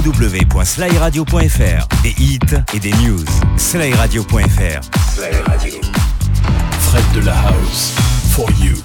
www.slyradio.fr. Des hits et des news. Slyradio.fr. Sly Radio. Fred de la House. For you.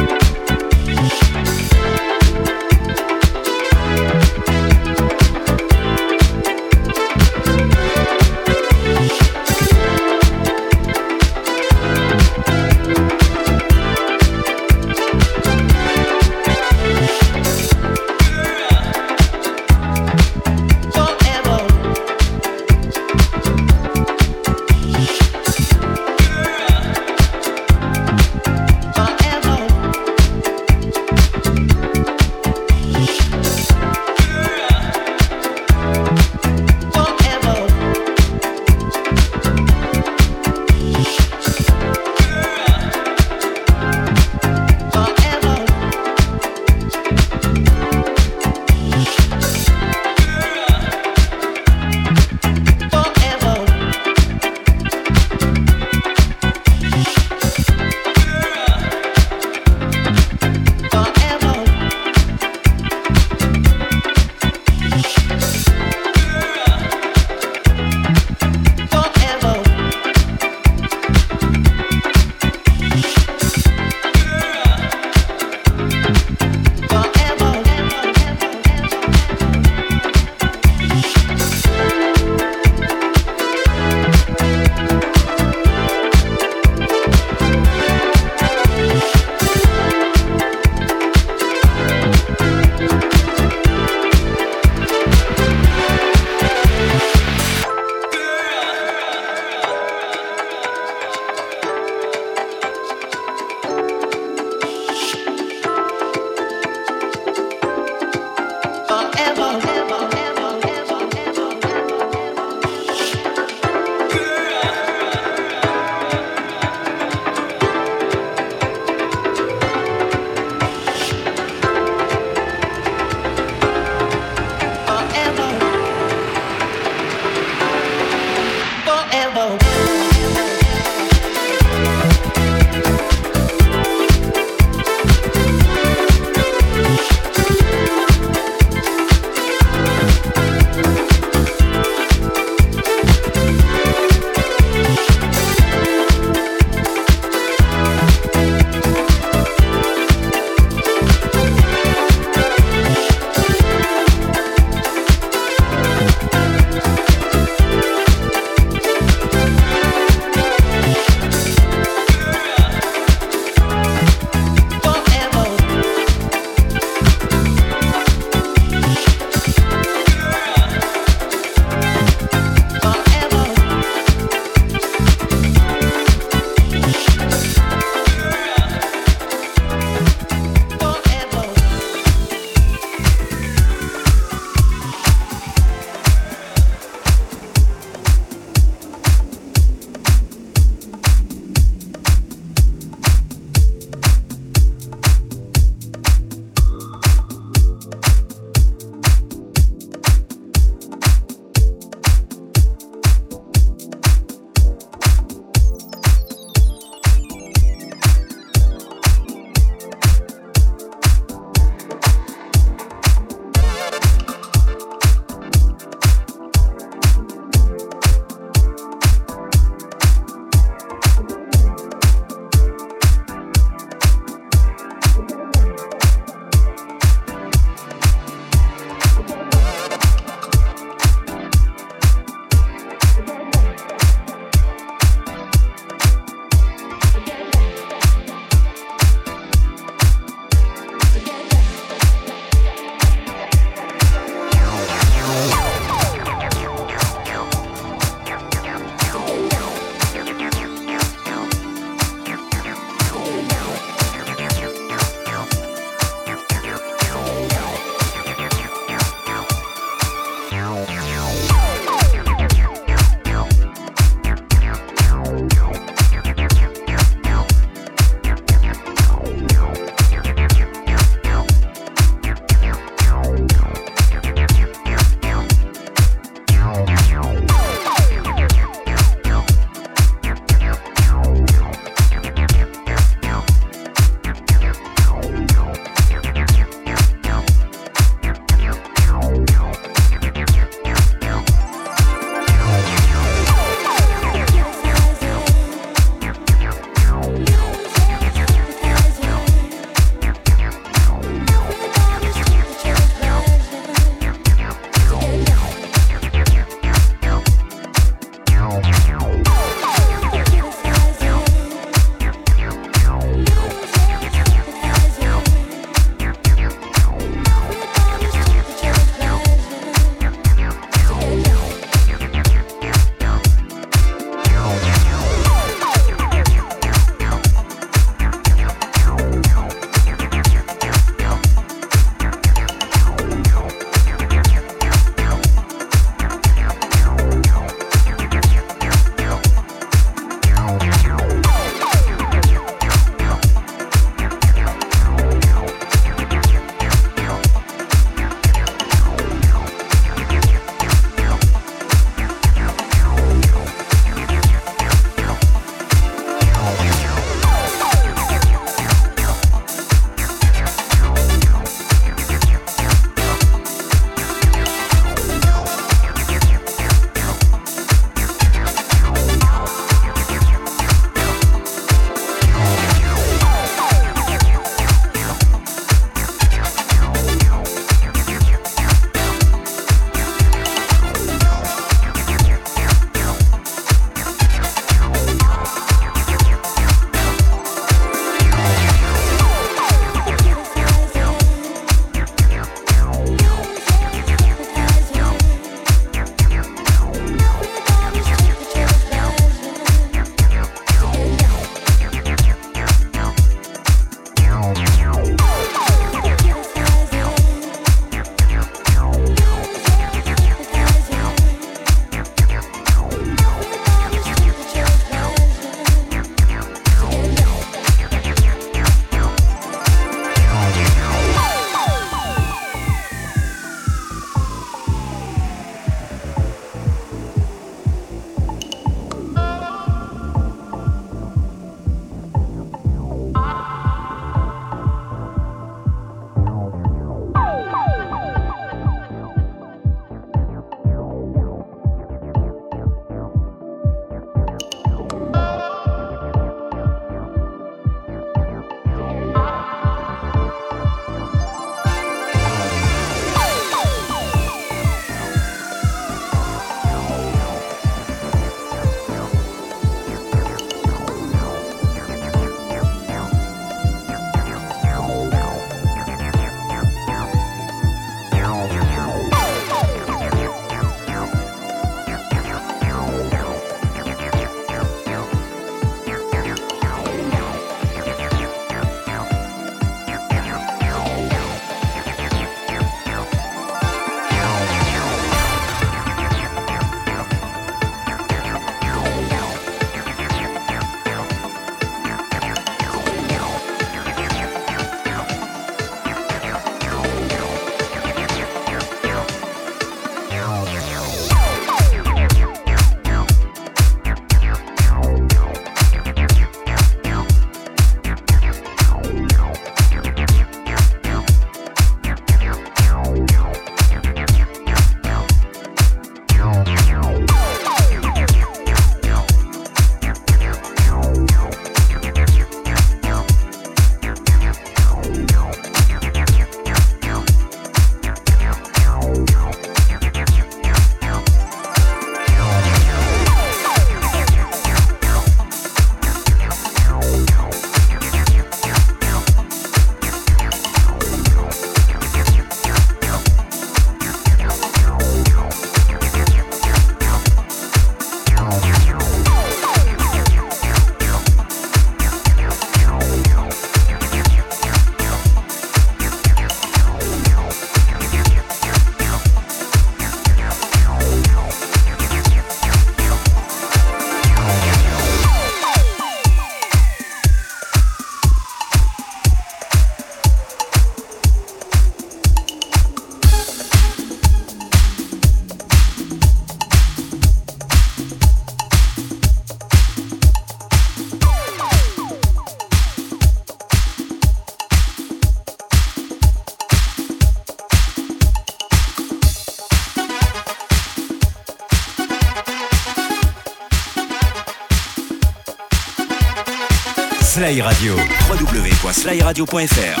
Sly Radio. www.slyradio.fr.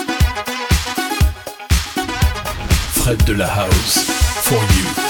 Fred de la House. For you.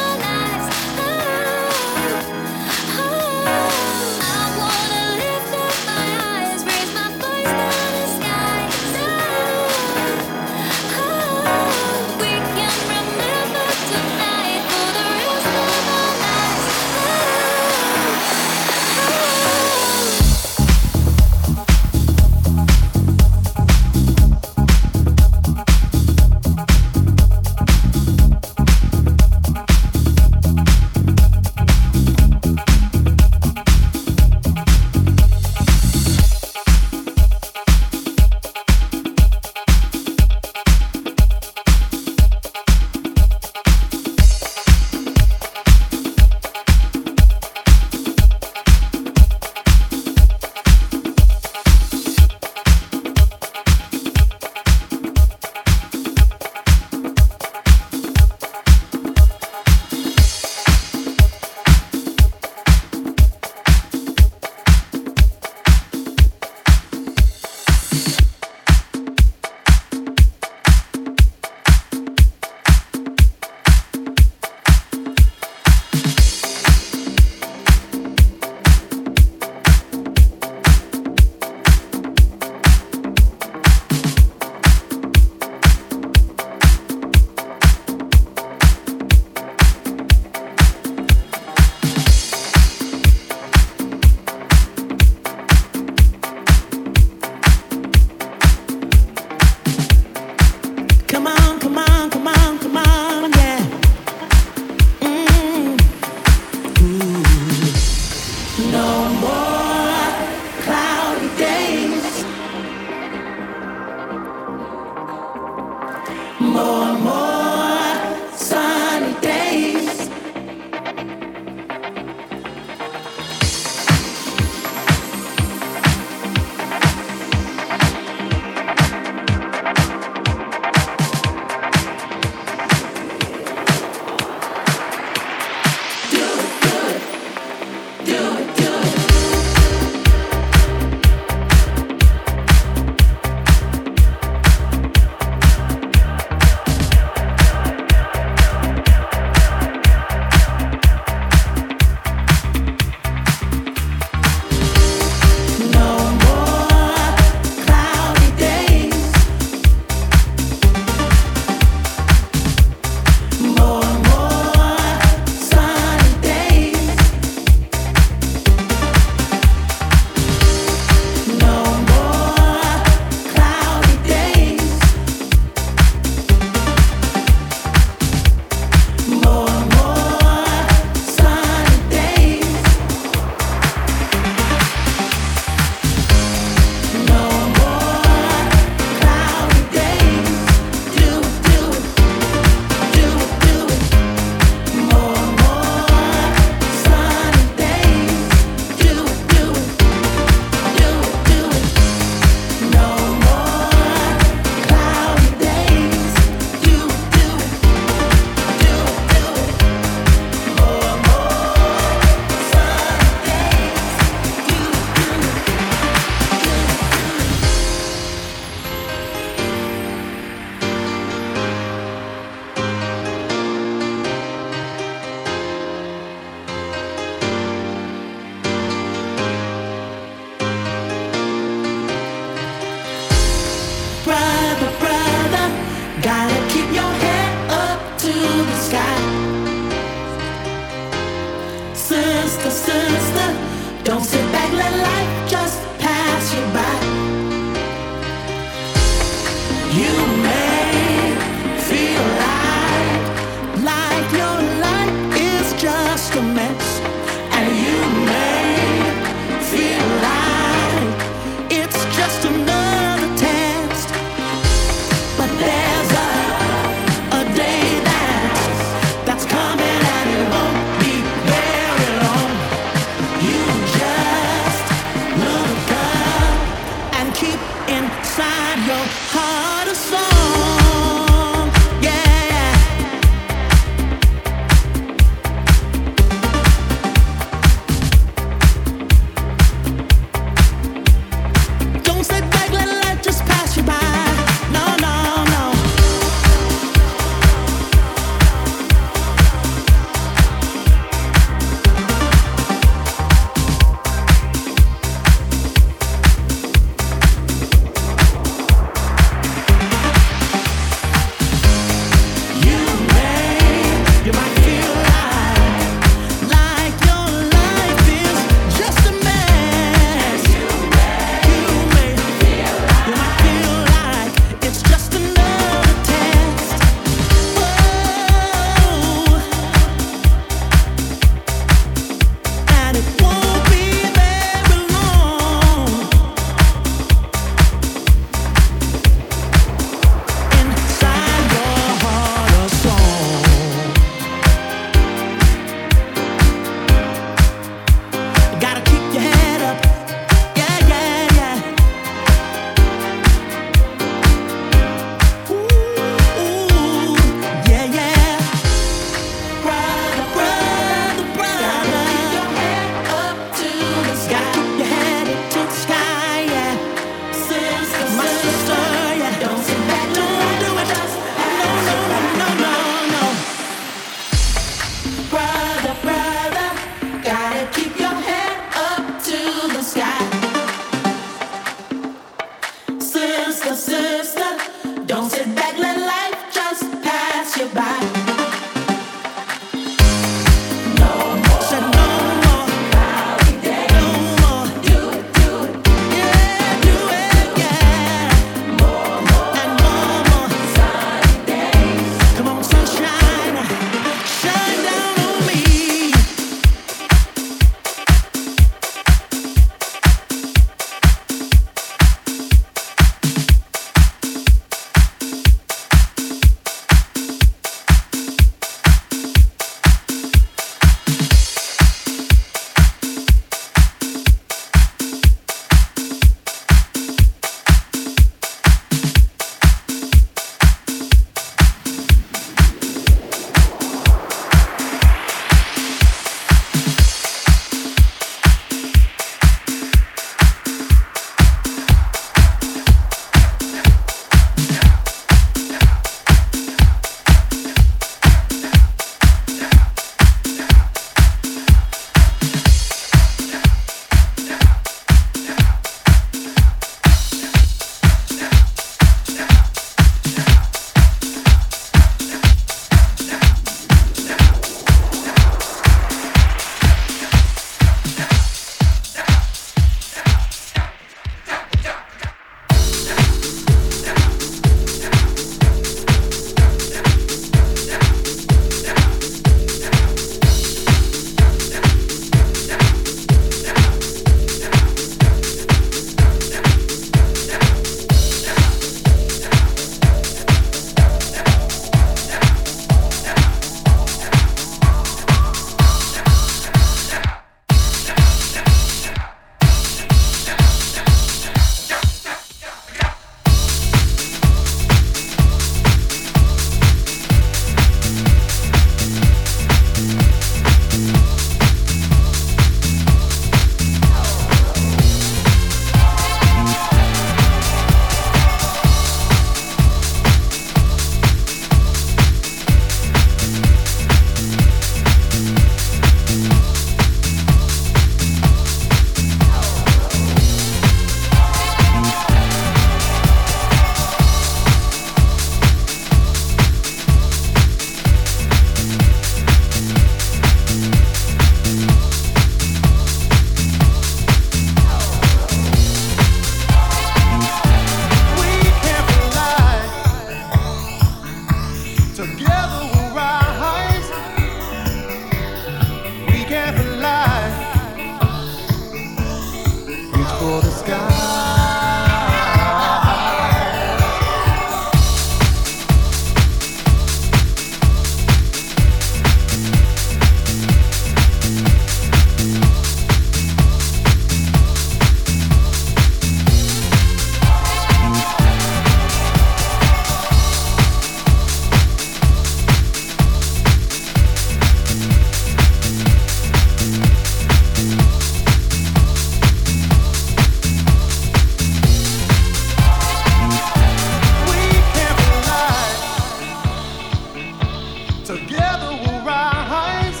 Together we'll rise.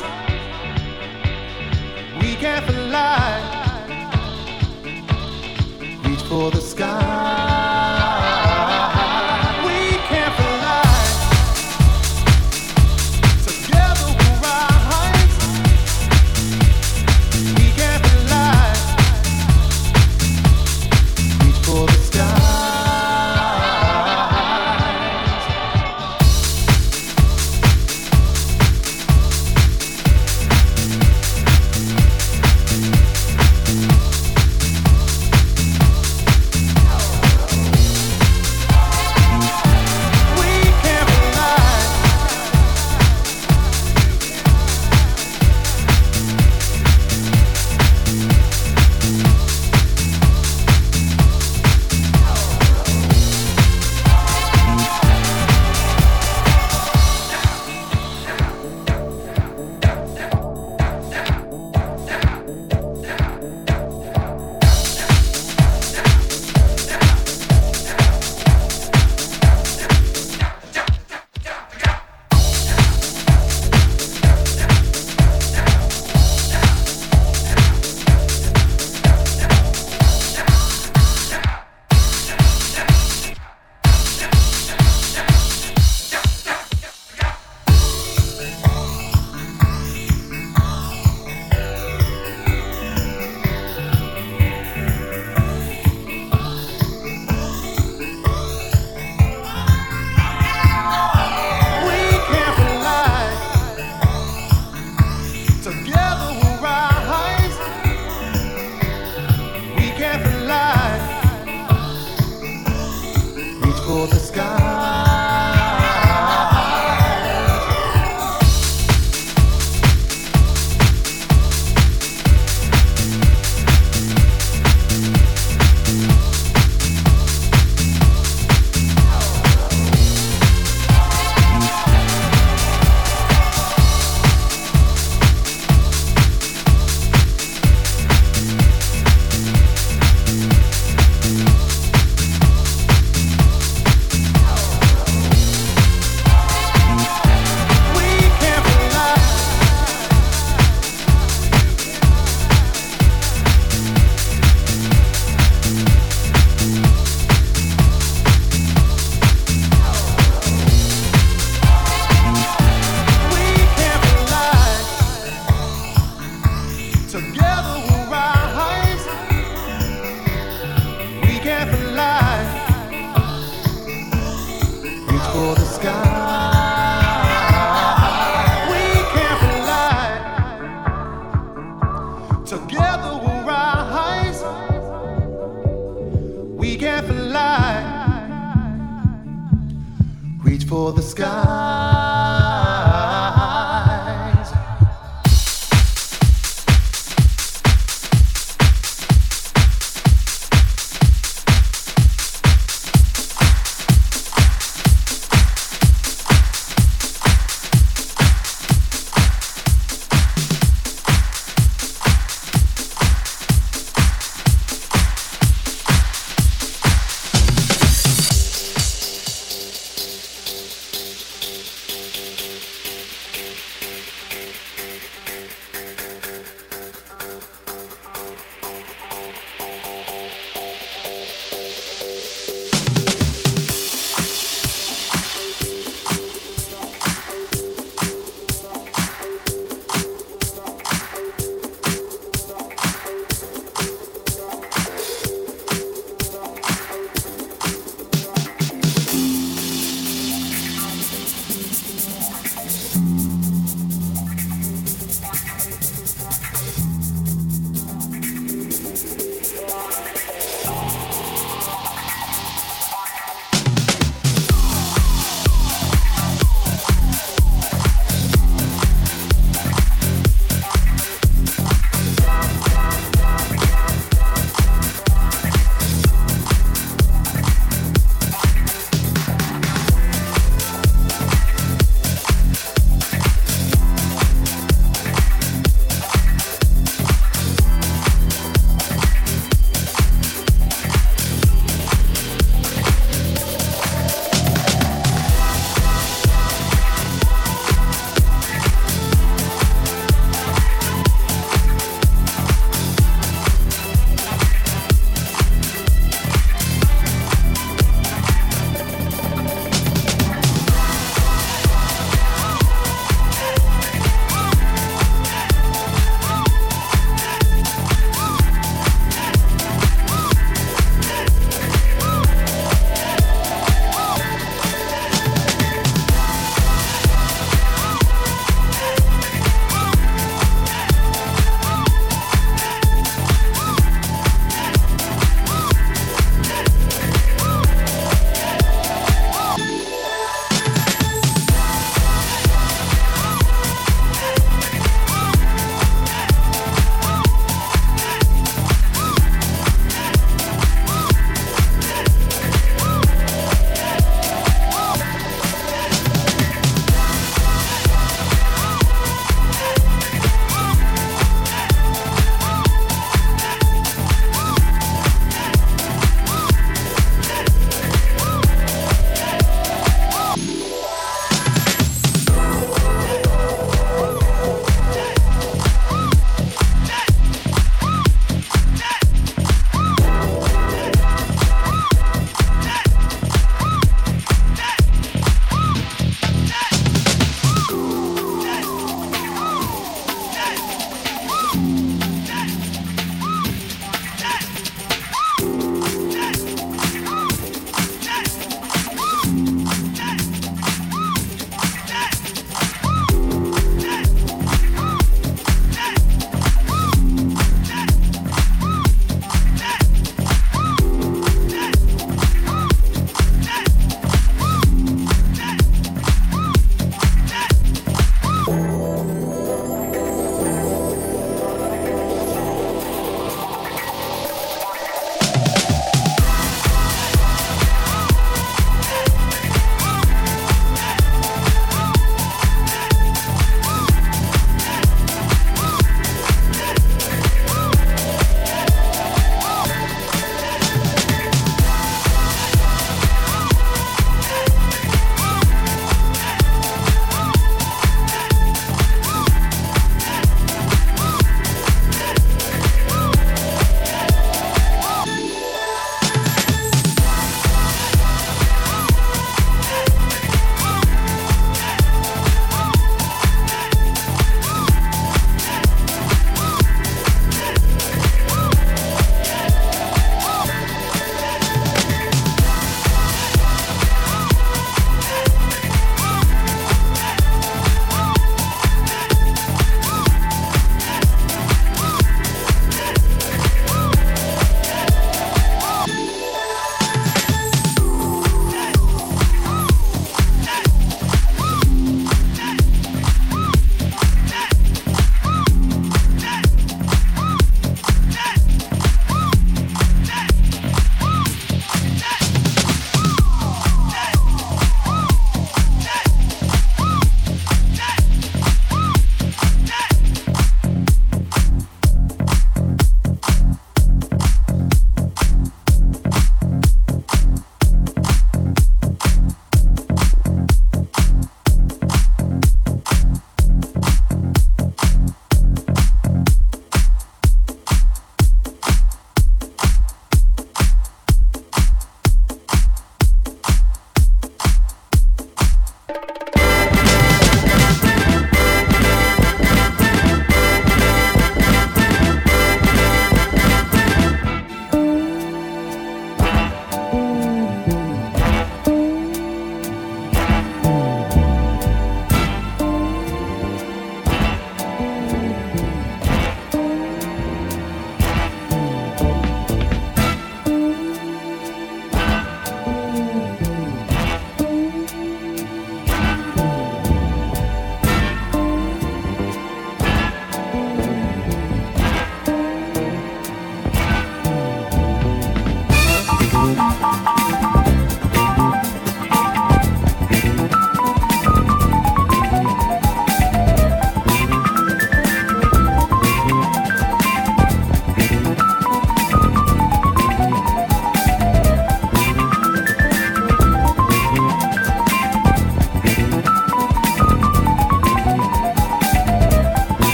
We can fly. Reach for the sky.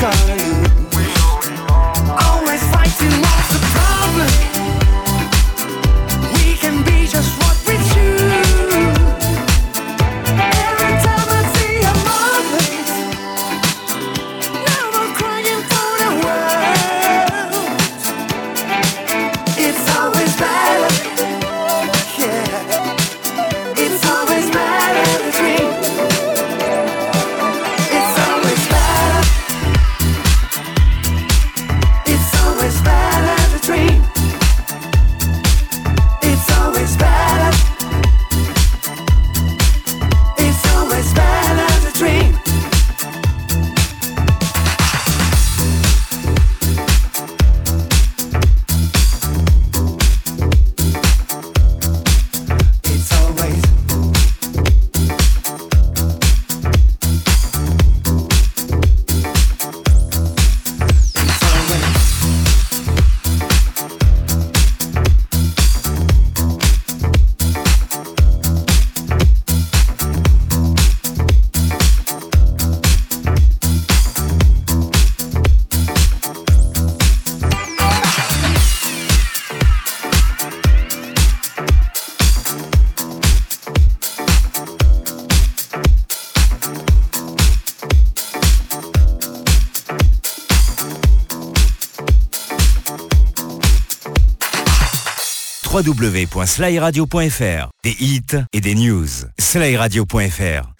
calling www.slyradio.fr. Des hits et des news. Slyradio.fr. Sly Radio.